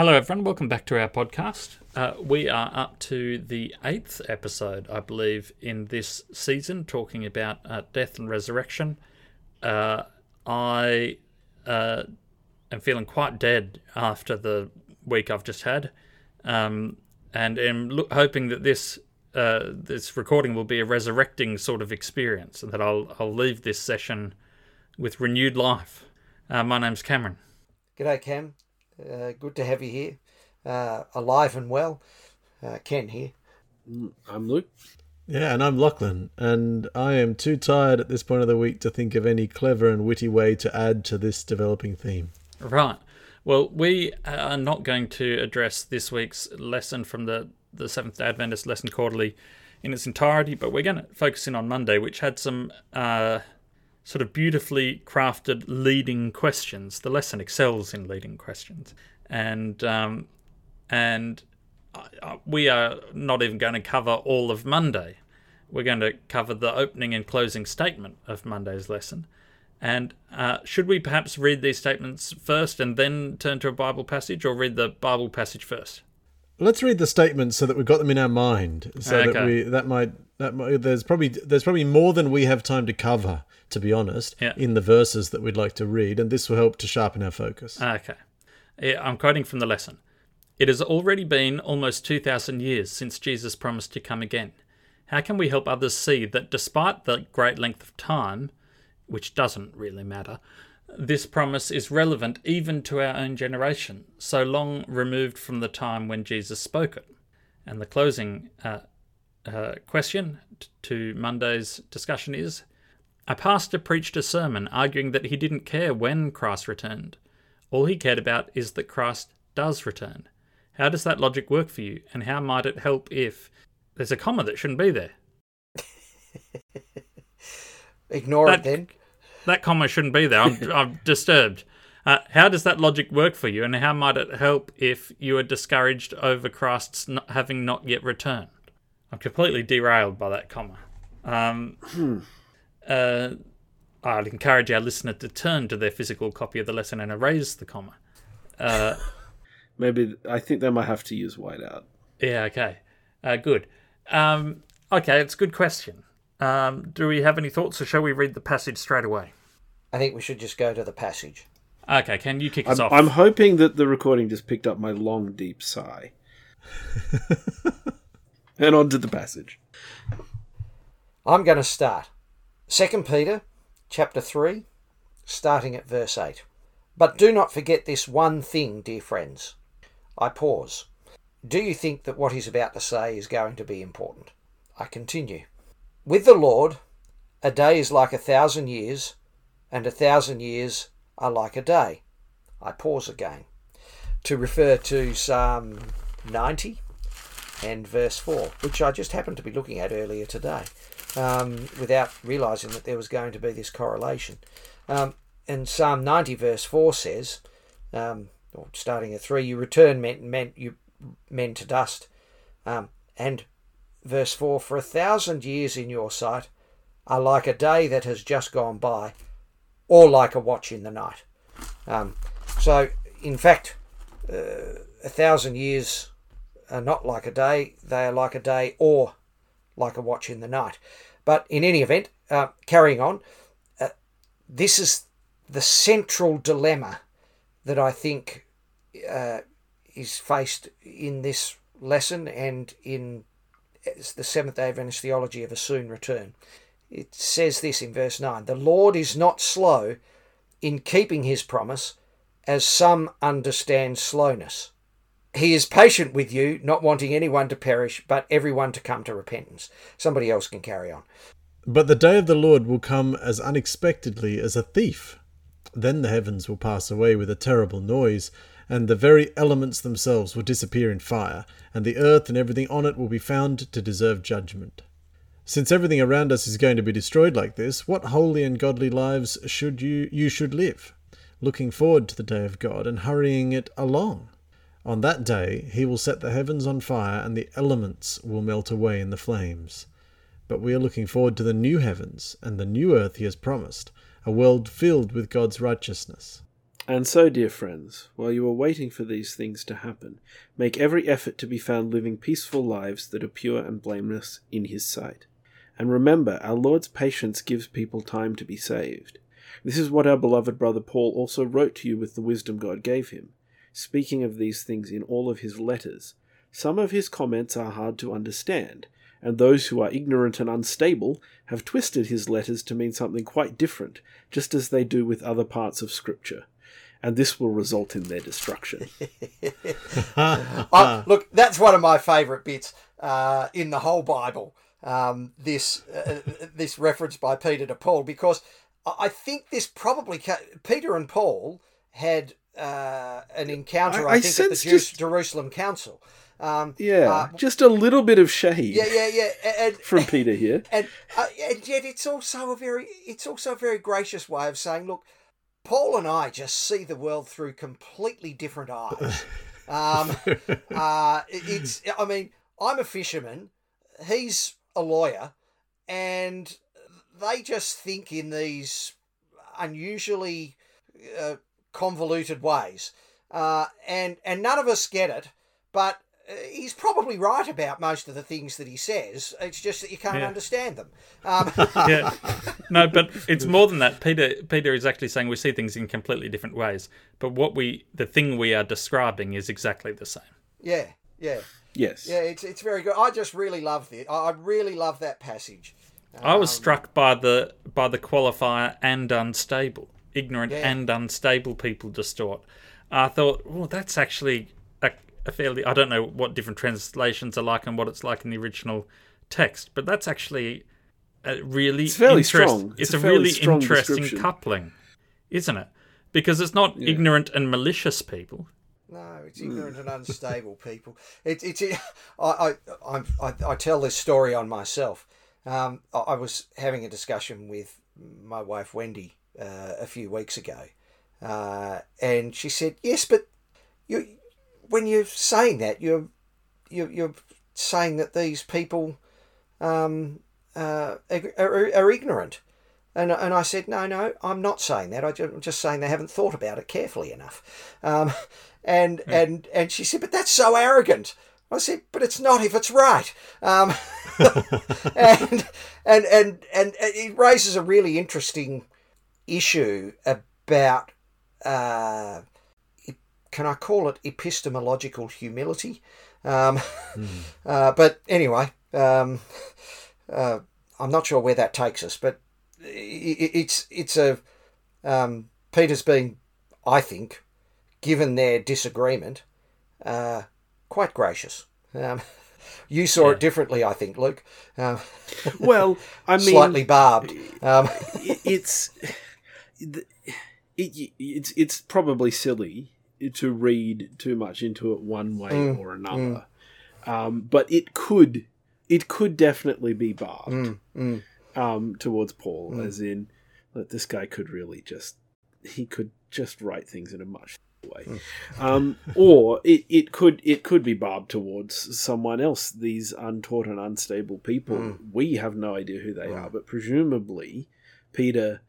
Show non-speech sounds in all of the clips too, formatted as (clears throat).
Hello, everyone. Welcome back to our podcast. Uh, we are up to the eighth episode, I believe, in this season, talking about uh, death and resurrection. Uh, I uh, am feeling quite dead after the week I've just had, um, and am lo- hoping that this uh, this recording will be a resurrecting sort of experience, and that I'll I'll leave this session with renewed life. Uh, my name's Cameron. G'day, Cam. Uh, good to have you here, uh, alive and well. Uh, Ken here. I'm Luke. Yeah, and I'm Lachlan, and I am too tired at this point of the week to think of any clever and witty way to add to this developing theme. Right. Well, we are not going to address this week's lesson from the, the Seventh day Adventist lesson quarterly in its entirety, but we're going to focus in on Monday, which had some uh, sort of beautifully crafted leading questions. The lesson excels in leading questions. And, um, and we are not even going to cover all of Monday. We're going to cover the opening and closing statement of Monday's lesson. And uh, should we perhaps read these statements first and then turn to a Bible passage, or read the Bible passage first? Let's read the statements so that we've got them in our mind. So that we that might that might, there's probably there's probably more than we have time to cover, to be honest, Yeah. in the verses that we'd like to read, and this will help to sharpen our focus. Okay. Yeah, I'm quoting from the lesson. It has already been almost 2,000 years since Jesus promised to come again. How can we help others see that despite the great length of time, which doesn't really matter, this promise is relevant even to our own generation, so long removed from the time when Jesus spoke it? And the closing uh, uh, question t- to Monday's discussion is A pastor preached a sermon arguing that he didn't care when Christ returned. All he cared about is that Christ does return. How does that logic work for you, and how might it help if there's a comma that shouldn't be there? (laughs) Ignore That- it then. That comma shouldn't be there. I'm, (laughs) I'm disturbed. Uh, how does that logic work for you, and how might it help if you are discouraged over Christ's not having not yet returned? I'm completely derailed by that comma. Um, uh, I'd encourage our listener to turn to their physical copy of the lesson and erase the comma. Uh, (laughs) Maybe I think they might have to use whiteout. Yeah, okay. Uh, good. Um, okay, it's a good question. Um, do we have any thoughts, or shall we read the passage straight away? I think we should just go to the passage. Okay, can you kick us I'm, off? I'm hoping that the recording just picked up my long, deep sigh. (laughs) and on to the passage. I'm going to start. 2 Peter chapter 3, starting at verse 8. But do not forget this one thing, dear friends. I pause. Do you think that what he's about to say is going to be important? I continue. With the Lord, a day is like a thousand years, and a thousand years are like a day. I pause again to refer to Psalm 90 and verse 4, which I just happened to be looking at earlier today um, without realizing that there was going to be this correlation. Um, and Psalm 90, verse 4 says, um, or starting at 3, you return men, men, you, men to dust. Um, and verse 4, for a thousand years in your sight are like a day that has just gone by, or like a watch in the night. Um, so, in fact, uh, a thousand years are not like a day, they are like a day or like a watch in the night. But in any event, uh, carrying on, uh, this is the central dilemma that I think uh, is faced in this lesson and in the Seventh day Adventist theology of a soon return. It says this in verse 9 The Lord is not slow in keeping his promise, as some understand slowness. He is patient with you, not wanting anyone to perish, but everyone to come to repentance. Somebody else can carry on. But the day of the Lord will come as unexpectedly as a thief. Then the heavens will pass away with a terrible noise, and the very elements themselves will disappear in fire, and the earth and everything on it will be found to deserve judgment. Since everything around us is going to be destroyed like this, what holy and godly lives should you you should live, looking forward to the day of God and hurrying it along? On that day he will set the heavens on fire, and the elements will melt away in the flames. But we are looking forward to the new heavens and the new earth he has promised, a world filled with God's righteousness. And so, dear friends, while you are waiting for these things to happen, make every effort to be found living peaceful lives that are pure and blameless in His sight. And remember, our Lord's patience gives people time to be saved. This is what our beloved brother Paul also wrote to you with the wisdom God gave him, speaking of these things in all of his letters. Some of his comments are hard to understand, and those who are ignorant and unstable have twisted his letters to mean something quite different, just as they do with other parts of Scripture. And this will result in their destruction. I, (laughs) look, that's one of my favourite bits uh, in the whole Bible. Um, this uh, this reference by Peter to Paul, because I I think this probably ca- Peter and Paul had uh, an encounter. I, I think at the Jew- just- Jerusalem Council. Um, Yeah, uh, just a little bit of shade yeah, yeah, yeah. And, (laughs) from Peter here. (laughs) and uh, and yet it's also a very it's also a very gracious way of saying, look, Paul and I just see the world through completely different eyes. (laughs) Um, uh, it's I mean, I'm a fisherman, he's a lawyer, and they just think in these unusually uh, convoluted ways, uh, and and none of us get it, but. uh, He's probably right about most of the things that he says. It's just that you can't Yeah. understand them. Um, (laughs) yeah. No, but (laughs) it's more than that. Peter Peter is actually saying we see things in completely different ways. But what we the thing we are describing is exactly the same. yeah, yeah, Yes. yeah. It's it's very good. I just really love it. I I really love that passage. I Um, was struck by the by the qualifier and unstable. Ignorant Yeah. and unstable people distort. I thought, oh, that's actually a, a fairly. I don't know what different translations are like and what it's like in the original text, but that's actually a really It's fairly interest- strong. It's, It's a a fairly really strong interesting description. coupling, isn't it? Because it's not ignorant and malicious people. No, it's ignorant and (laughs) unstable people. It, it's I, I, I, I, I tell this story on myself. Um, I, I was having a discussion with my wife Wendy uh, a few weeks ago, uh, and she said, "Yes, but you, when you're saying that, you're, you're, you're saying that these people um, uh, are, are, are ignorant." And, and I said, no, no, I'm not saying that. I'm just saying they haven't thought about it carefully enough. Um, and and and she said, but that's so arrogant. I said, but it's not if it's right. Um, (laughs) and, and and and it raises a really interesting issue about uh, can I call it epistemological humility? Um, (laughs) uh, but anyway, um, uh, I'm not sure where that takes us, but it's it's a um, Peter's been, I think, given their disagreement, uh, quite gracious. Um, (laughs) you saw Yeah. it differently, I think, Luke. Um, (laughs) Well, I mean, slightly barbed. Um, it's it, it's it's probably silly to read too much into it one way Mm, or another, um, but it could it could definitely be barbed mm, mm, um, towards Paul, Mm. as in that this guy could really just he could just write things in a much way, Mm. um, or it, it could it could be barbed towards someone else. These untaught and unstable people, Mm. we have no idea who they Mm. are, but presumably Peter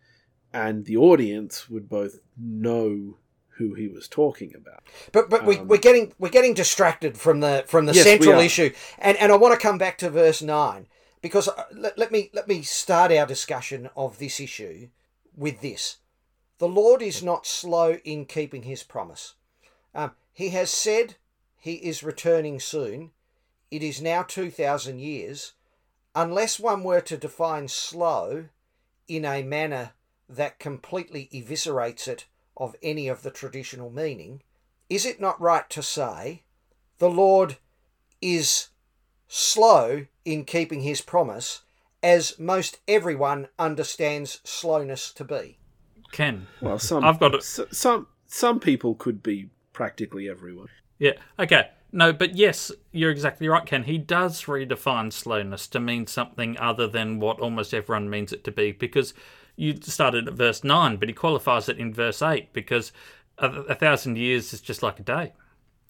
and the audience would both know who he was talking about. But but we, Um, we're getting we're getting distracted from the from the Yes, central issue, and and I want to come back to verse nine because uh, let, let me let me start our discussion of this issue with this: the Lord is not slow in keeping His promise. Um, he has said He is returning soon. It is now two thousand years. Unless one were to define slow in a manner that completely eviscerates it of any of the traditional meaning, is it not right to say the Lord is slow in keeping his promise, as most everyone understands slowness to be? Ken, Well, some I've got it. some some people could be practically everyone. Yeah. Okay. No, but yes, you're exactly right, Ken. He does redefine slowness to mean something other than what almost everyone means it to be. Because you started at verse nine, but he qualifies it in verse eight because a, a thousand years is just like a day.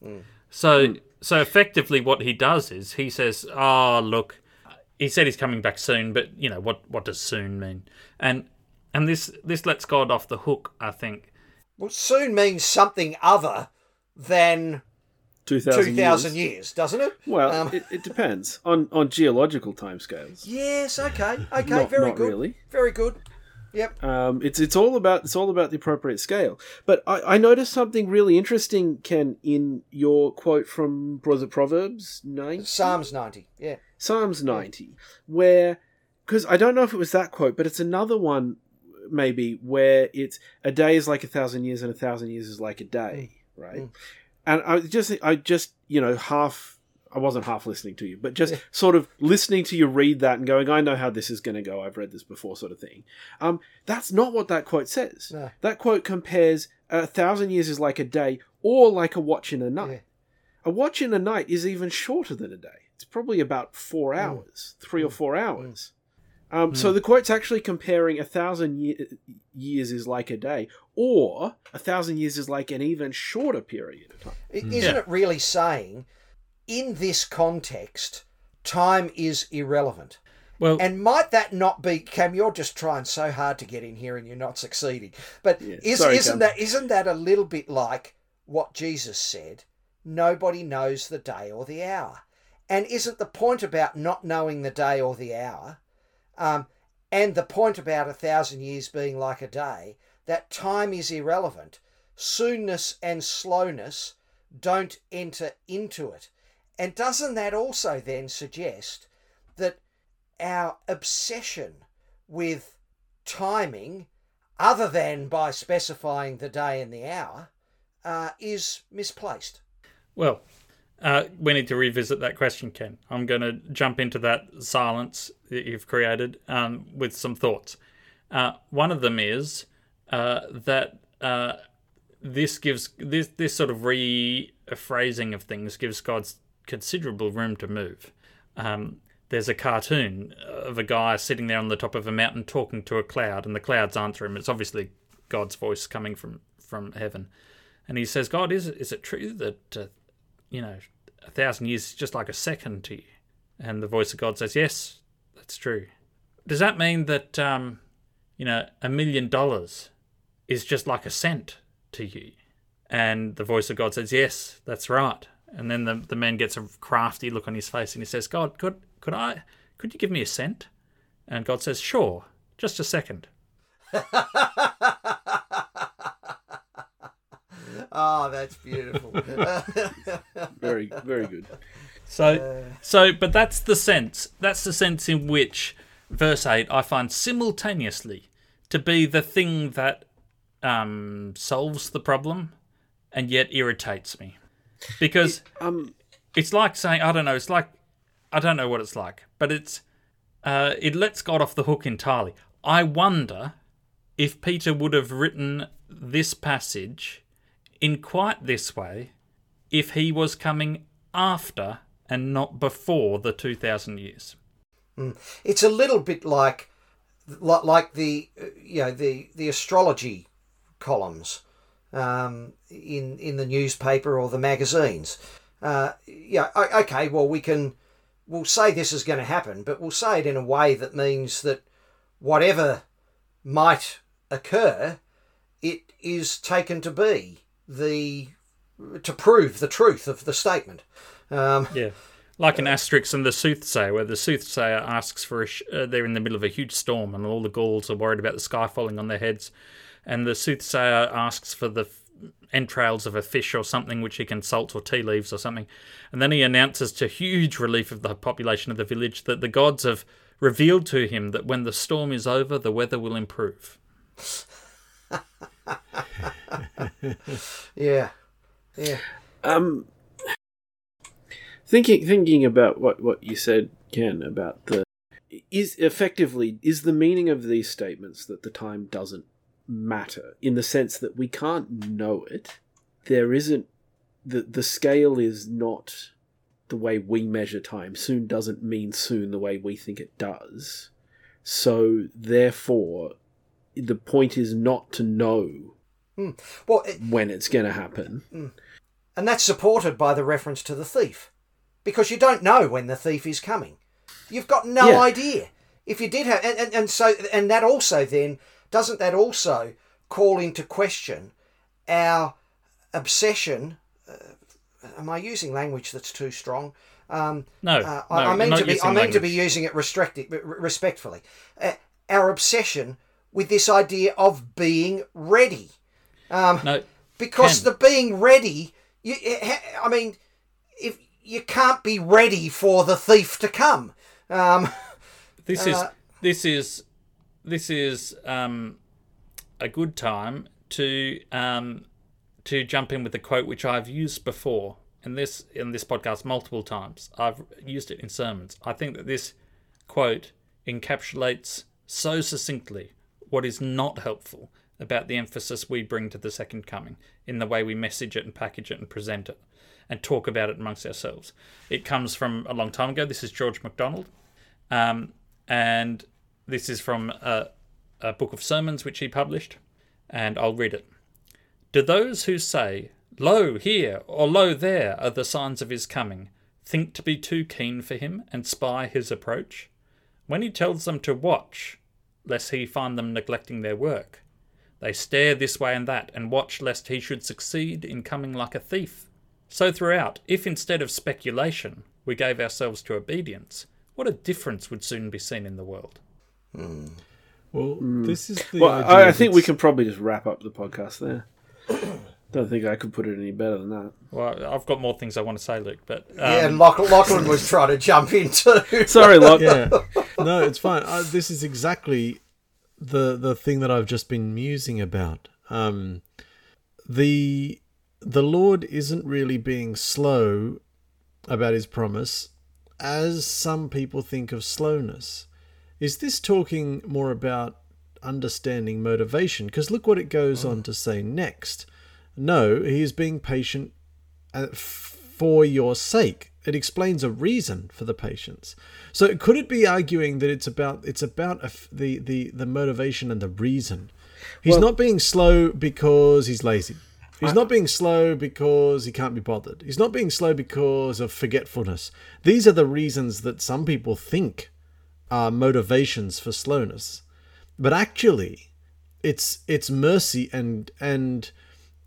Hmm. So, so effectively, what he does is he says, "Oh, look." He said he's coming back soon, but you know what? What does soon mean? And and this this lets God off the hook, I think. Well, soon means something other than 2,000 2,000 years. years. doesn't it? Well, Um, it, it depends on, on geological timescales. yes, okay. (laughs) Okay, Not- very not good. really. Very good. Yep. Um, it's it's all about it's all about the appropriate scale. But I, I noticed something really interesting, Ken, in your quote from was it Proverbs nine Psalms 90. Yeah. Psalms ninety, where because I don't know if it was that quote, but it's another one maybe where it's a day is like a thousand years and a thousand years is like a day, right? Mm. And I just I just you know half I wasn't half listening to you, but just sort of listening to you read that and going, I know how this is going to go. I've read this before, sort of thing. Um, that's not what that quote says. No. That quote compares uh, a thousand years is like a day or like a watch in a night. Yeah. A watch in a night is even shorter than a day. It's probably about four mm. hours, three or mm. four mm. hours. Um, So the quote's actually comparing a thousand ye- years is like a day, or a thousand years is like an even shorter period of time. I- Isn't Yeah. it really saying, in this context, time is irrelevant? Well, And might that not be Cam? You're just trying so hard to get in here, and you're not succeeding. But Yeah. is, Sorry, isn't Cam. that isn't that a little bit like what Jesus said? Nobody knows the day or the hour, and isn't the point about not knowing the day or the hour, um, and the point about a thousand years being like a day, that time is irrelevant. Soonness and slowness don't enter into it. And doesn't that also then suggest that our obsession with timing, other than by specifying the day and the hour, uh, is misplaced? Well, uh, we need to revisit that question, Ken. I'm going to jump into that silence that you've created um, with some thoughts. Uh, one of them is uh, that uh, this gives this this sort of rephrasing of things gives God considerable room to move. Um, there's a cartoon of a guy sitting there on the top of a mountain talking to a cloud, and the clouds answer him. It's obviously God's voice coming from from heaven, and he says, "God, is it is it true that uh, you know a thousand years is just like a second to you?" And the voice of God says, "Yes, that's true." Does that mean that um, you know a million dollars is just like a cent to you? And the voice of God says, "Yes, that's right." And then the the man gets a crafty look on his face, and he says, "God, could could I could you give me a cent?" And God says, "Sure, just a second. Oh, (laughs) that's beautiful. (laughs) Very, very good. So, so, but that's the sense. That's the sense in which verse eight I find simultaneously to be the thing that um, solves the problem, and yet irritates me, because Um, it's like saying I don't know. It's like I don't know what it's like, but it's uh, it lets God off the hook entirely. I wonder if Peter would have written this passage in quite this way if he was coming after and not before the two thousand years. it's a little bit like like, like the uh, you know the the astrology columns um, in in the newspaper or the magazines. Uh, yeah, okay. Well, we can we'll say this is going to happen, but we'll say it in a way that means that whatever might occur, it is taken to be the to prove the truth of the statement. Um, Yeah. Like an Asterix and the Soothsayer, where the Soothsayer asks for a. Sh- uh, they're in the middle of a huge storm, and all the Gauls are worried about the sky falling on their heads. And the Soothsayer asks for the entrails of a fish or something which he consults or tea leaves or something. And then he announces to huge relief of the population of the village that the gods have revealed to him that when the storm is over, the weather will improve. (laughs) yeah, yeah. um, thinking thinking about what what you said, Ken, about the is effectively is the meaning of these statements that the time doesn't matter in the sense that we can't know it. There isn't the the scale is not the way we measure time. Soon doesn't mean soon the way we think it does. So therefore, the point is not to know hmm. Well, it, when it's going to happen. Hmm. and that's supported by the reference to the thief, because you don't know when the thief is coming. You've got no Yeah. idea. If you did have, and, and, and so, and that also then doesn't that also call into question our obsession. Uh, am I using language that's too strong? Um, No, uh, no, I, I mean to be. I mean to be using it restricti- re- respectfully. Uh, our obsession with this idea of being ready, No, because Ken. the being ready. You, I mean, if you can't be ready for the thief to come. Um, this is Uh, this is this is um, a good time to um, to jump in with a quote which I've used before in this in this podcast multiple times. I've used it in sermons. I think that this quote encapsulates so succinctly what is not helpful about the emphasis we bring to the second coming in the way we message it and package it and present it and talk about it amongst ourselves. It comes from a long time ago. This is George MacDonald. Um, and this is from a, a book of sermons which he published, and I'll read it. Do those who say, Lo here or lo there are the signs of his coming, think to be too keen for him and spy his approach? When he tells them to watch, lest he find them neglecting their work, they stare this way and that and watch lest he should succeed in coming like a thief. So throughout, if instead of speculation we gave ourselves to obedience, what a difference would soon be seen in the world. Well, this is the. Well, idea I, I think we can probably just wrap up the podcast there. (coughs) Don't think I could put it any better than that. Well, I've got more things I want to say, Luke, but um, yeah, and Lock- Lachlan was trying to jump into. (laughs) Sorry, Locke. yeah. No, it's fine. Uh, this is exactly the the thing that I've just been musing about. Um, the the Lord isn't really being slow about His promise, as some people think of slowness. Is this talking more about understanding motivation? Because look what it goes on to say next. No, He is being patient uh, for your sake. It explains a reason for the patience. So could it be arguing that it's about it's about a f the, the the motivation and the reason? He's Well- not being slow because he's lazy. He's not being slow because he can't be bothered. He's not being slow because of forgetfulness. These are the reasons that some people think are motivations for slowness. But actually, it's it's mercy and and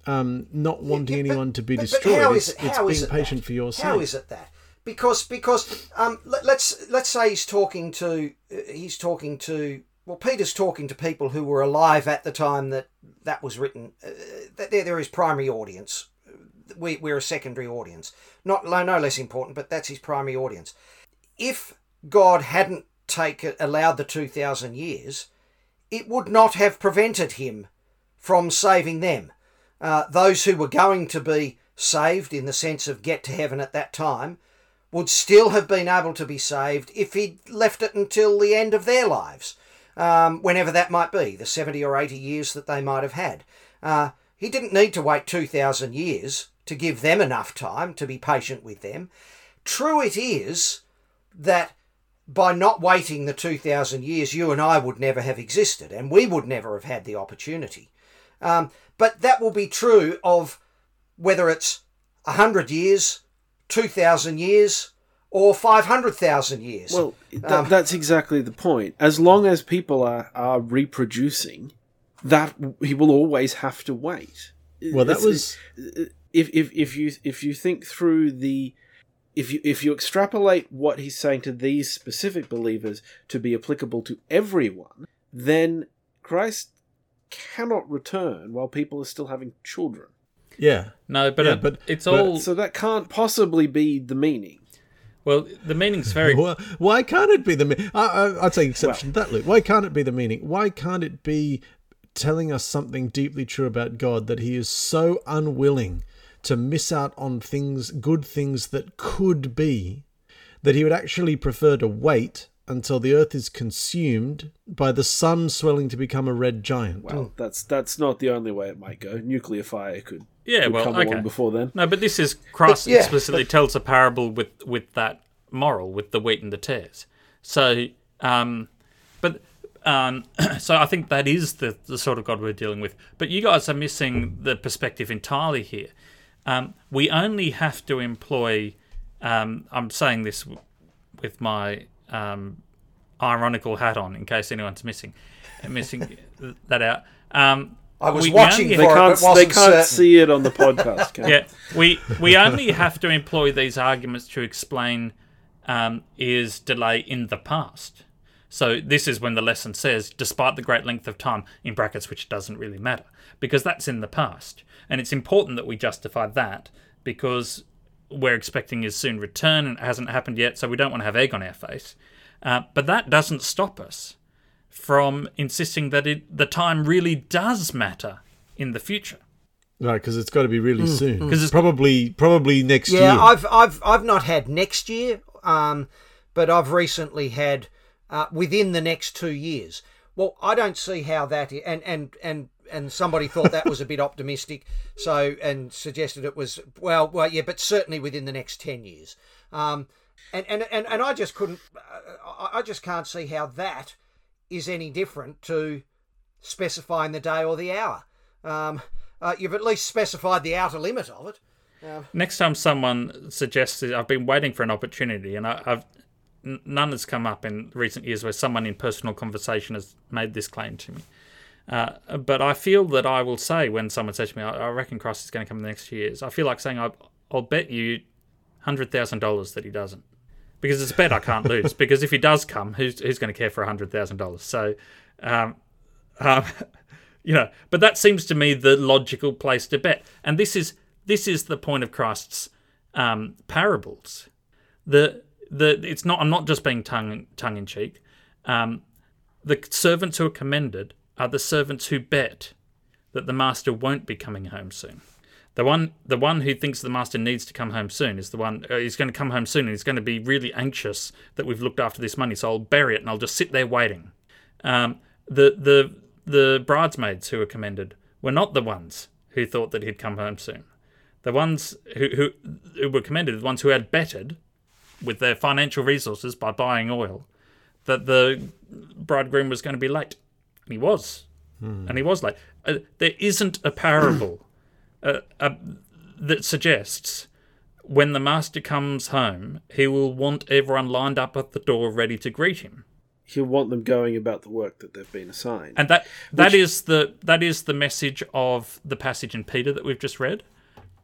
um, not wanting Yeah, but- anyone to be but- but destroyed. how it's it- it's being it patient that? for your sake. How is it that? Because because um, let, let's let's say he's talking to uh, he's talking to well Peter's talking to people who were alive at the time that that was written. Uh, that there there is primary audience. We we're a secondary audience, not no no less important, but that's his primary audience. If God hadn't taken allowed the two thousand years, it would not have prevented him from saving them. Uh, those who were going to be saved in the sense of get to heaven at that time would still have been able to be saved if he'd left it until the end of their lives, um, whenever that might be, the 70 or 80 years that they might have had. Uh, he didn't need to wait 2,000 years to give them enough time to be patient with them. True it is that by not waiting the 2,000 years, you and I would never have existed, and we would never have had the opportunity. Um, but that will be true of whether it's 100 years, 2,000 years, or 500,000 years. Well, th- Um, that's exactly the point. As long as people are, are reproducing, that he will always have to wait. Well, that It's- was if if if you if you think through the if you if you extrapolate what he's saying to these specific believers to be applicable to everyone, then Christ cannot return while people are still having children. yeah. no, but, Yeah, it, but- it's but- all So that can't possibly be the meaning. well. The meaning's very (laughs) Why, why can't it be the? me- I, I, I take exception to that, Luke. Why can't it be the meaning? Why can't it be telling us something deeply true about God that He is so unwilling to miss out on things, good things that could be, that He would actually prefer to wait until the earth is consumed by the sun swelling to become a red giant. Well, that's that's not the only way it might go. Nuclear fire could, yeah. could Well, come okay. along before then. No, but this is Christ yeah. explicitly tells a parable with with that moral, with the wheat and the tares. So, um, but um, (clears throat) so I think that is the the sort of God we're dealing with. But you guys are missing the perspective entirely here. Um, we only have to employ. Um, I'm saying this with my um, ironical hat on, in case anyone's missing (laughs) missing that out. Um, I was We- we watching only- for They it, can't, but they can't certain. see it on the (laughs) podcast. Cam. yeah, we we only have to employ these arguments to explain um, is delay in the past. So this is when the lesson says, despite the great length of time, in brackets, which doesn't really matter, because that's in the past, and it's important that we justify that because we're expecting his soon return and it hasn't happened yet, so we don't want to have egg on our face. Uh, but that doesn't stop us from insisting that it, the time really does matter in the future. Right, because it's got to be really soon. 'Cause it's- probably probably next Yeah, year. Yeah, I've I've I've not had next year, um, but I've recently had uh, within the next two years. Well, I don't see how that and and and and somebody thought that was a bit optimistic, so and suggested it was well, well, yeah, but certainly within the next ten years. Um, and and and, and I just couldn't, uh, I just can't see how that is any different to specifying the day or the hour. Um, uh, you've at least specified the outer limit of it. Next time someone suggests I've been waiting for an opportunity, and I, I've n- none has come up in recent years where someone in personal conversation has made this claim to me. Uh, but I feel that I will say when someone says to me, "I, I reckon Christ is going to come in the next few years," I feel like saying, I, "I'll bet you hundred thousand dollars that he doesn't," because it's a bet I can't lose. (laughs) because if he does come, who's who's going to care for hundred thousand dollars? So, um, um, (laughs) you know, but that seems to me the logical place to bet. And this is this is the point of Christ's um, parables. The the it's not. I'm not just being tongue tongue in cheek. Um, the servants who are commended are the servants who bet that the master won't be coming home soon. The one, the one who thinks the master needs to come home soon is the one. Uh, he's going to come home soon, and he's going to be really anxious that we've looked after this money. So I'll bury it, and I'll just sit there waiting. Um, the the the bridesmaids who were commended were not the ones who thought that he'd come home soon. The ones who who, who were commended, the ones who had betted with their financial resources by buying oil that the bridegroom was going to be late. And he was. And he was late. Uh, there isn't a parable (clears throat) uh, uh, that suggests when the master comes home, he will want everyone lined up at the door ready to greet him. He'll want them going about the work that they've been assigned. And that that is the that is the message of the passage in Peter that we've just read,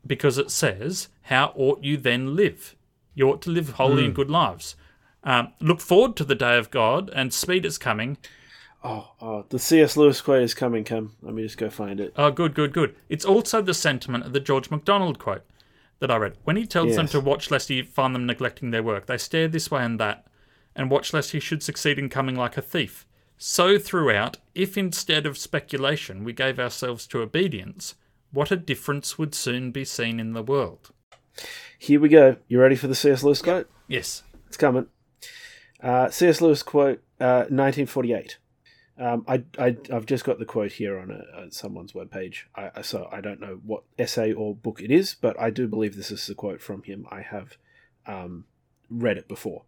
because it says, "How ought you then live? You ought to live holy and good lives. Um, look forward to the day of God, and speed is coming. oh, oh, the C.S. Lewis quote is coming, Cam. Let me just go find it. Oh, good, good, good. It's also the sentiment of the George MacDonald quote that I read. When he tells them to watch lest he find them neglecting their work, they stare this way and that, and watch lest he should succeed in coming like a thief. So throughout, if instead of speculation we gave ourselves to obedience, what a difference would soon be seen in the world. Here we go. You ready for the C.S. Lewis quote? Yes. It's coming. Uh, C.S. Lewis quote, uh, 1948. Um, I, I, I've just got the quote here on a, on someone's webpage, I, so I don't know what essay or book it is, but I do believe this is a quote from him. I have um, read it before.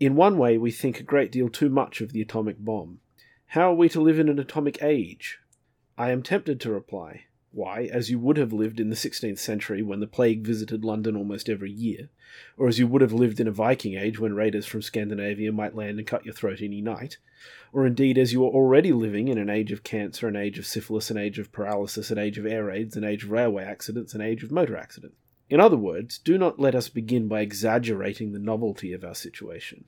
In one way, we think a great deal too much of the atomic bomb. How are we to live in an atomic age? I am tempted to reply, why, as you would have lived in the 16th century when the plague visited London almost every year, or as you would have lived in a Viking age when raiders from Scandinavia might land and cut your throat any night, or indeed as you are already living in an age of cancer, an age of syphilis, an age of paralysis, an age of air raids, an age of railway accidents, an age of motor accidents. In other words, do not let us begin by exaggerating the novelty of our situation.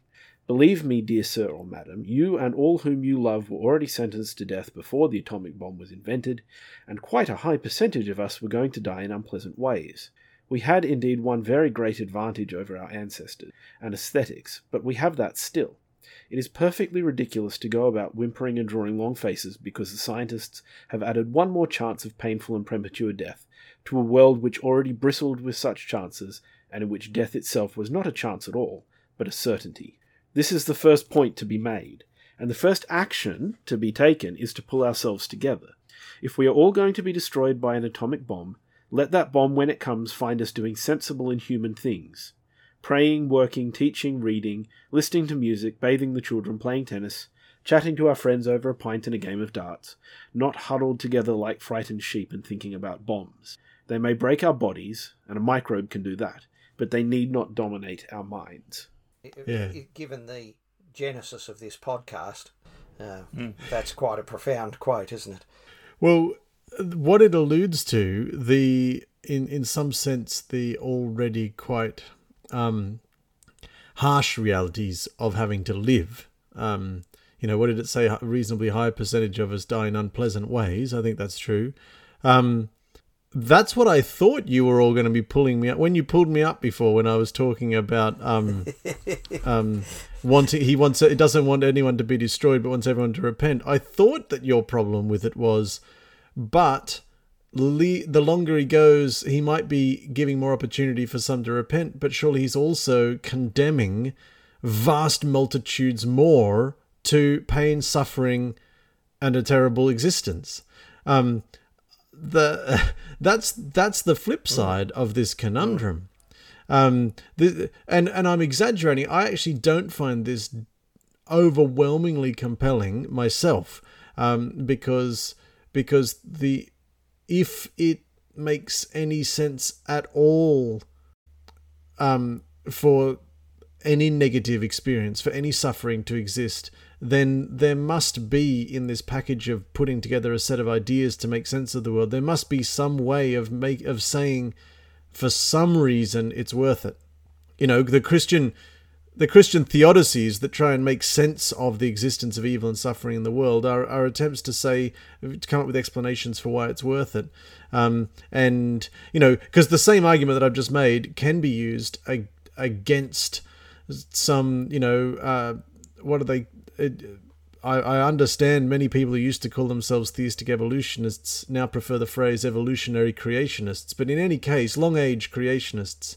Believe me, dear sir or madam, you and all whom you love were already sentenced to death before the atomic bomb was invented, and quite a high percentage of us were going to die in unpleasant ways. We had indeed one very great advantage over our ancestors, anaesthetics, but we have that still. It is perfectly ridiculous to go about whimpering and drawing long faces because the scientists have added one more chance of painful and premature death to a world which already bristled with such chances, and in which death itself was not a chance at all, but a certainty. This is the first point to be made, and the first action to be taken is to pull ourselves together. If we are all going to be destroyed by an atomic bomb, let that bomb, when it comes, find us doing sensible and human things praying, working, teaching, reading, listening to music, bathing the children, playing tennis, chatting to our friends over a pint and a game of darts, not huddled together like frightened sheep and thinking about bombs. They may break our bodies, and a microbe can do that, but they need not dominate our minds. Yeah. Given the genesis of this podcast, uh, that's quite a profound quote, isn't it? Well, what it alludes to the in in some sense the already quite um, harsh realities of having to live. Um, you know, what did it say? A reasonably high percentage of us die in unpleasant ways. I think that's true. Um, that's what I thought you were all going to be pulling me up when you pulled me up before when I was talking about um, (laughs) um, wanting he wants it doesn't want anyone to be destroyed but wants everyone to repent. I thought that your problem with it was, but the longer he goes, he might be giving more opportunity for some to repent, but surely he's also condemning vast multitudes more to pain, suffering, and a terrible existence. Um, the (laughs) that's that's the flip side of this conundrum. Um, the, and and I'm exaggerating. I actually don't find this overwhelmingly compelling myself, um, because because the if it makes any sense at all, um, for any negative experience, for any suffering to exist, then there must be in this package of putting together a set of ideas to make sense of the world there must be some way of make of saying for some reason it's worth it. You know the christian the christian theodicies that try and make sense of the existence of evil and suffering in the world are, are attempts to say to come up with explanations for why it's worth it. Um, and you know because the same argument that i've just made can be used ag- against some you know uh, what are they it, I, I understand many people who used to call themselves theistic evolutionists now prefer the phrase evolutionary creationists, but in any case, long age creationists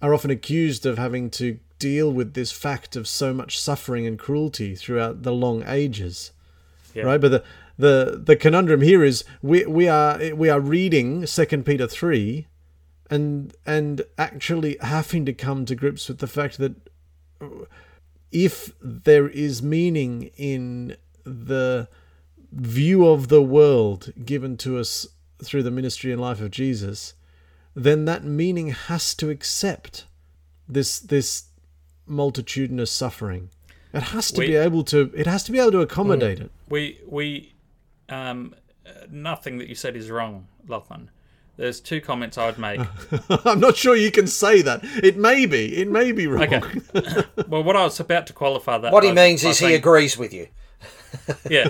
are often accused of having to deal with this fact of so much suffering and cruelty throughout the long ages. Yeah. Right? But the, the the conundrum here is we we are we are reading Second Peter three and and actually having to come to grips with the fact that if there is meaning in the view of the world given to us through the ministry and life of Jesus, then that meaning has to accept this this multitudinous suffering. It has to we, be able to. It has to be able to accommodate it. We we um, nothing that you said is wrong, Lachlan. There's two comments I would make. (laughs) I'm not sure you can say that. It may be. It may be wrong. Okay. (laughs) well, what I was about to qualify that. What he means is saying, he agrees with you. (laughs) yeah.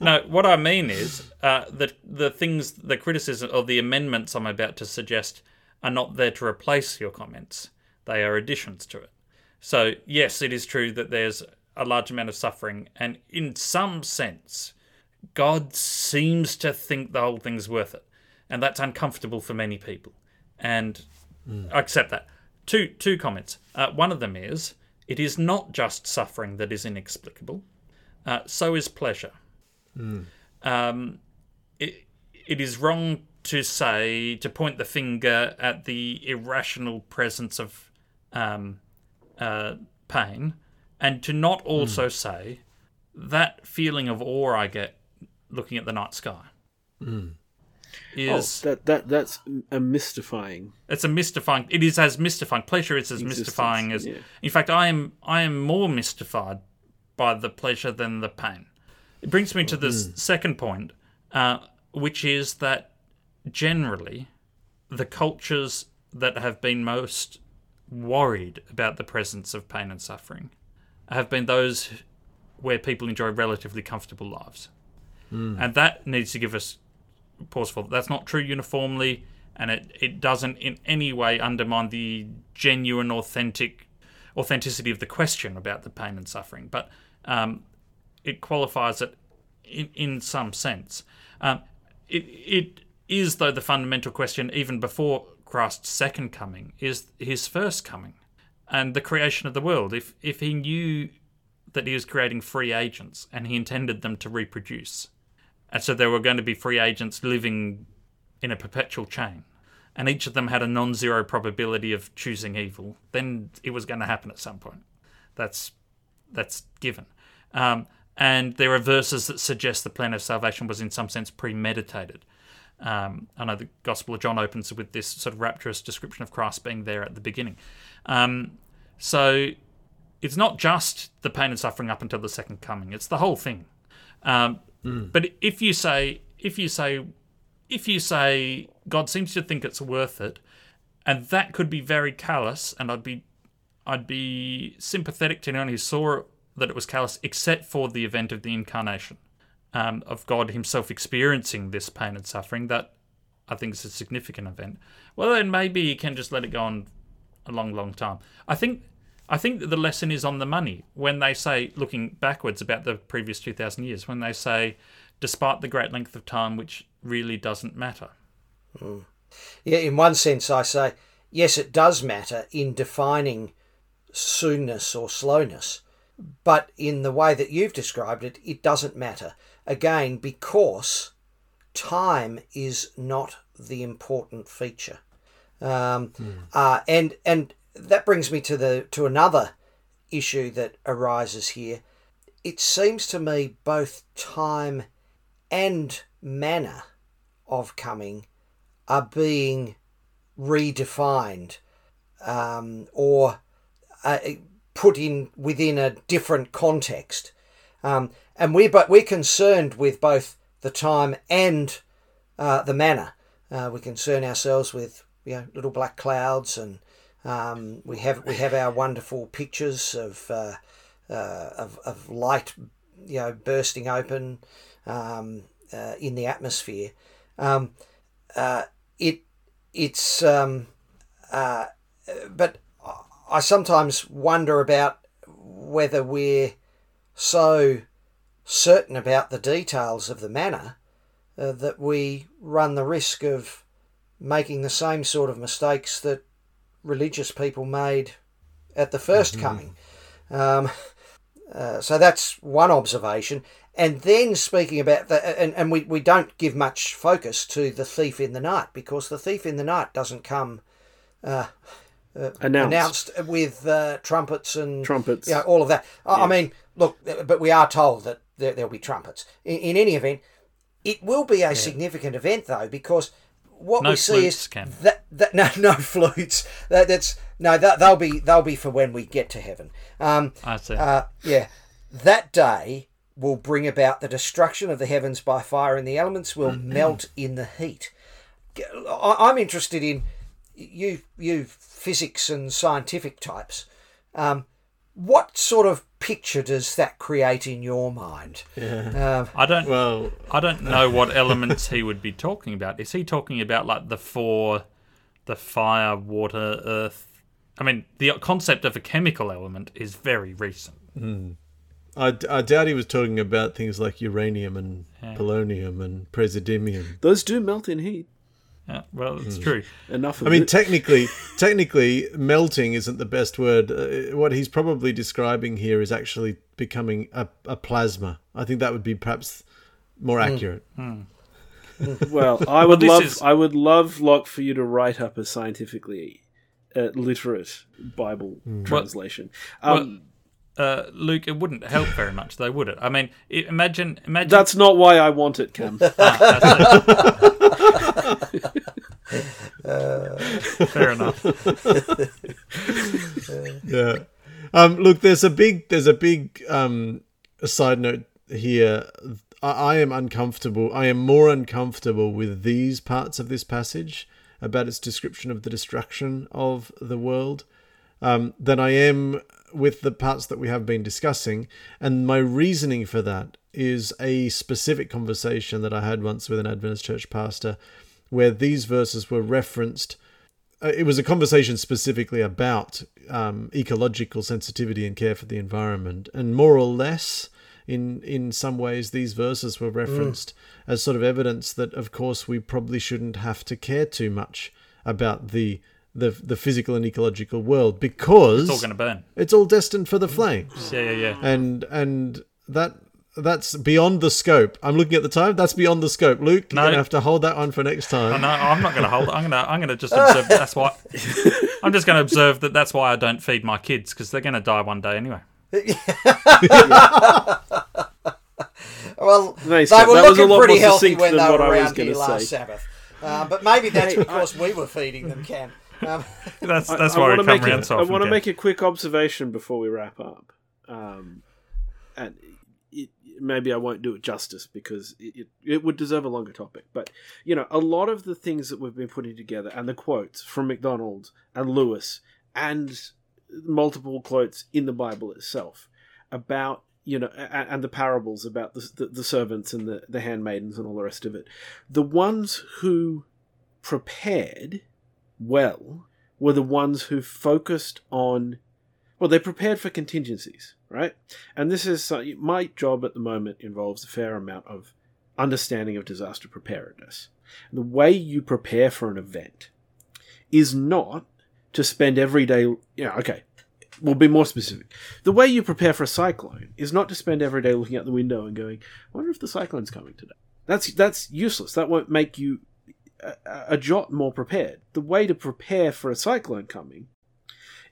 No, what I mean is uh, that the things, the criticism or the amendments I'm about to suggest are not there to replace your comments. They are additions to it. So, yes, it is true that there's a large amount of suffering, and in some sense, God seems to think the whole thing's worth it and that's uncomfortable for many people. And mm. I accept that. Two two comments. Uh, one of them is it is not just suffering that is inexplicable. Uh, so is pleasure. Mm. Um, it, it is wrong to say to point the finger at the irrational presence of um, uh, pain, and to not also mm. say that feeling of awe I get looking at the night sky. Mm is oh, that that that's a mystifying. It's a mystifying. It is as mystifying. Pleasure is as Existence, mystifying as. Yeah. In fact, I am I am more mystified by the pleasure than the pain. It brings me to the mm. second point, uh, which is that generally, the cultures that have been most worried about the presence of pain and suffering have been those where people enjoy relatively comfortable lives. Mm. And that needs to give us pause for that's not true uniformly, and it, it doesn't in any way undermine the genuine, authentic authenticity of the question about the pain and suffering, but um, it qualifies it in, in some sense. Um, it, it is, though, the fundamental question, even before Christ's second coming, is his first coming and the creation of the world. If, if he knew that he was creating free agents and he intended them to reproduce, and so there were going to be free agents living in a perpetual chain. And each of them had a non zero probability of choosing evil. Then it was going to happen at some point. That's that's given. Um, and there are verses that suggest the plan of salvation was in some sense premeditated. Um, I know the Gospel of John opens with this sort of rapturous description of Christ being there at the beginning. Um, so it's not just the pain and suffering up until the second coming; it's the whole thing. Um, Mm. But if you say if you say if you say God seems to think it's worth it, and that could be very callous, and I'd be I'd be sympathetic to anyone who saw that it was callous, except for the event of the incarnation, um, of God Himself experiencing this pain and suffering. That I think is a significant event. Well, then maybe you can just let it go on a long, long time. I think I think that the lesson is on the money when they say, looking backwards about the previous 2,000 years, when they say, despite the great length of time, which really doesn't matter. Yeah, in one sense, I say, yes, it does matter in defining soonness or slowness, but in the way that you've described it, it doesn't matter. Again, because time is not the important feature. Um, uh, and and that brings me to the to another issue that arises here. It seems to me both time and manner of coming are being redefined um, or uh, put in within a different context. Um, and we but we're concerned with both the time and uh, the manner. Uh, we concern ourselves with you know little black clouds, and um, we have we have our wonderful pictures of uh, uh, of, of light, you know, bursting open um, uh, in the atmosphere. Um, uh, it it's um, uh, but I sometimes wonder about whether we're so certain about the details of the manner uh, that we run the risk of making the same sort of mistakes that religious people made at the 1st coming. Um, uh, so that's one observation. And then speaking about that, and, and we, we don't give much focus to the thief in the night because the thief in the night doesn't come uh, uh, Announced. announced with uh, trumpets and Trumpets. you know, all of that. I, I mean, look, but we are told that there, there'll be trumpets. In, in any event, it will be a significant event though because what No we see is Ken. that, that no (laughs) no flutes. That, that's no that they'll be they'll be for when we get to heaven. Um, I see. uh, yeah, that day will bring about the destruction of the heavens by fire, and the elements will melt in the heat. I- I'm interested in you, you physics and scientific types. Um, what sort of picture does that create in your mind? Um, I don't. Well, I don't know what elements he would be talking about. Is he talking about like the four, the fire, water, earth? I mean, the concept of a chemical element is very recent. I, I doubt he was talking about things like uranium and polonium and praseodymium. Those do melt in heat. Yeah, well, it's true. Enough of I mean, it. technically, (laughs) technically, melting isn't the best word. Uh, what he's probably describing here is actually becoming a, a plasma. I think that would be perhaps more accurate. well, (laughs) I would this love, is- I would love Locke for you to write up a scientifically uh, literate Bible translation. Um, Uh, Luke, it wouldn't help very much, though, would it? I mean, imagine, imagine. that's not why I want it, Cam. Ah, that's it. Fair enough. (laughs) Yeah. Um, look, there's a big, there's a big um, side note here. I, I am uncomfortable. I am more uncomfortable with these parts of this passage about its description of the destruction of the world um, than I am with the parts that we have been discussing. And my reasoning for that is a specific conversation that I had once with an Adventist church pastor where these verses were referenced uh, it was a conversation specifically about um, ecological sensitivity and care for the environment, and more or less, in in some ways, these verses were referenced as sort of evidence that, of course, we probably shouldn't have to care too much about the the the physical and ecological world because It's all going to burn. it's all destined for the flames, Yeah, yeah, yeah. and and that. That's beyond the scope. I'm looking at the time. That's beyond the scope. Luke, you're gonna have to hold that one for next time. No, I'm not going to hold it. I'm going to. I'm going to just observe. That's why. I'm just going to observe that. That's why I don't feed my kids because they're going to die one day anyway. (laughs) well, Nice, they that were was a looking lot pretty more healthy when they were what I was around here last say. Sabbath. Uh, but maybe that's Hey, I- because we were feeding them, Cam. Um, (laughs) That's I- that's I why we wanna come make round a, I want to make a quick observation before we wrap up. Um, and it, maybe I won't do it justice because it, it, it would deserve a longer topic. But you know, a lot of the things that we've been putting together and the quotes from McDonald and Lewis and multiple quotes in the Bible itself about you know and, and the parables about the, the, the servants and the, the handmaidens and all the rest of it the ones who prepared well were the ones who focused on well they prepared for contingencies right and this is uh, my job at the moment involves a fair amount of understanding of disaster preparedness the way you prepare for an event is not to spend every day yeah okay we'll be more specific. The way you prepare for a cyclone is not to spend every day looking out the window and going, "I wonder if the cyclone's coming today." That's that's useless. That won't make you a, a jot more prepared. The way to prepare for a cyclone coming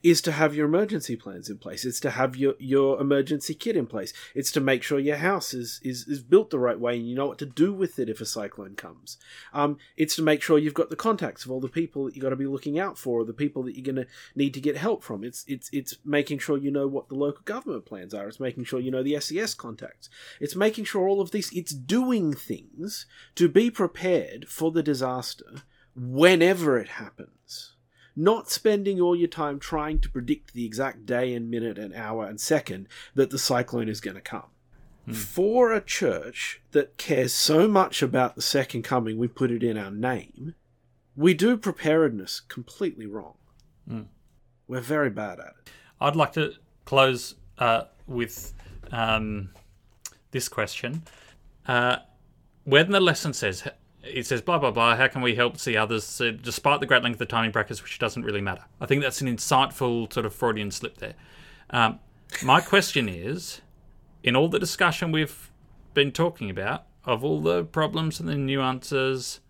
is to have your emergency plans in place. It's to have your, your emergency kit in place. It's to make sure your house is, is, is built the right way and you know what to do with it if a cyclone comes. Um, it's to make sure you've got the contacts of all the people that you've got to be looking out for, or the people that you're going to need to get help from. It's, it's, it's making sure you know what the local government plans are. It's making sure you know the SES contacts. It's making sure all of this, it's doing things to be prepared for the disaster whenever it happens not spending all your time trying to predict the exact day and minute and hour and second that the cyclone is going to come. Hmm. For a church that cares so much about the second coming, we put it in our name, we do preparedness completely wrong. Hmm. We're very bad at it. I'd like to close uh, with um, this question. Uh, when the lesson says, it says blah blah blah. How can we help see others, so despite the great length of time in brackets, which doesn't really matter? I think that's an insightful sort of Freudian slip there. Um, my question is, in all the discussion we've been talking about of all the problems and the nuances,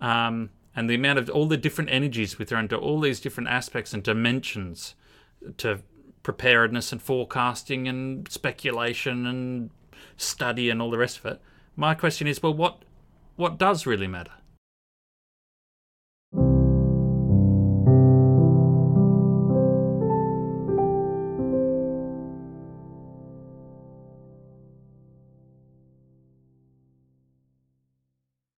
um, and the amount of all the different energies we throw into all these different aspects and dimensions to preparedness and forecasting and speculation and study and all the rest of it. My question is, well, what what does really matter?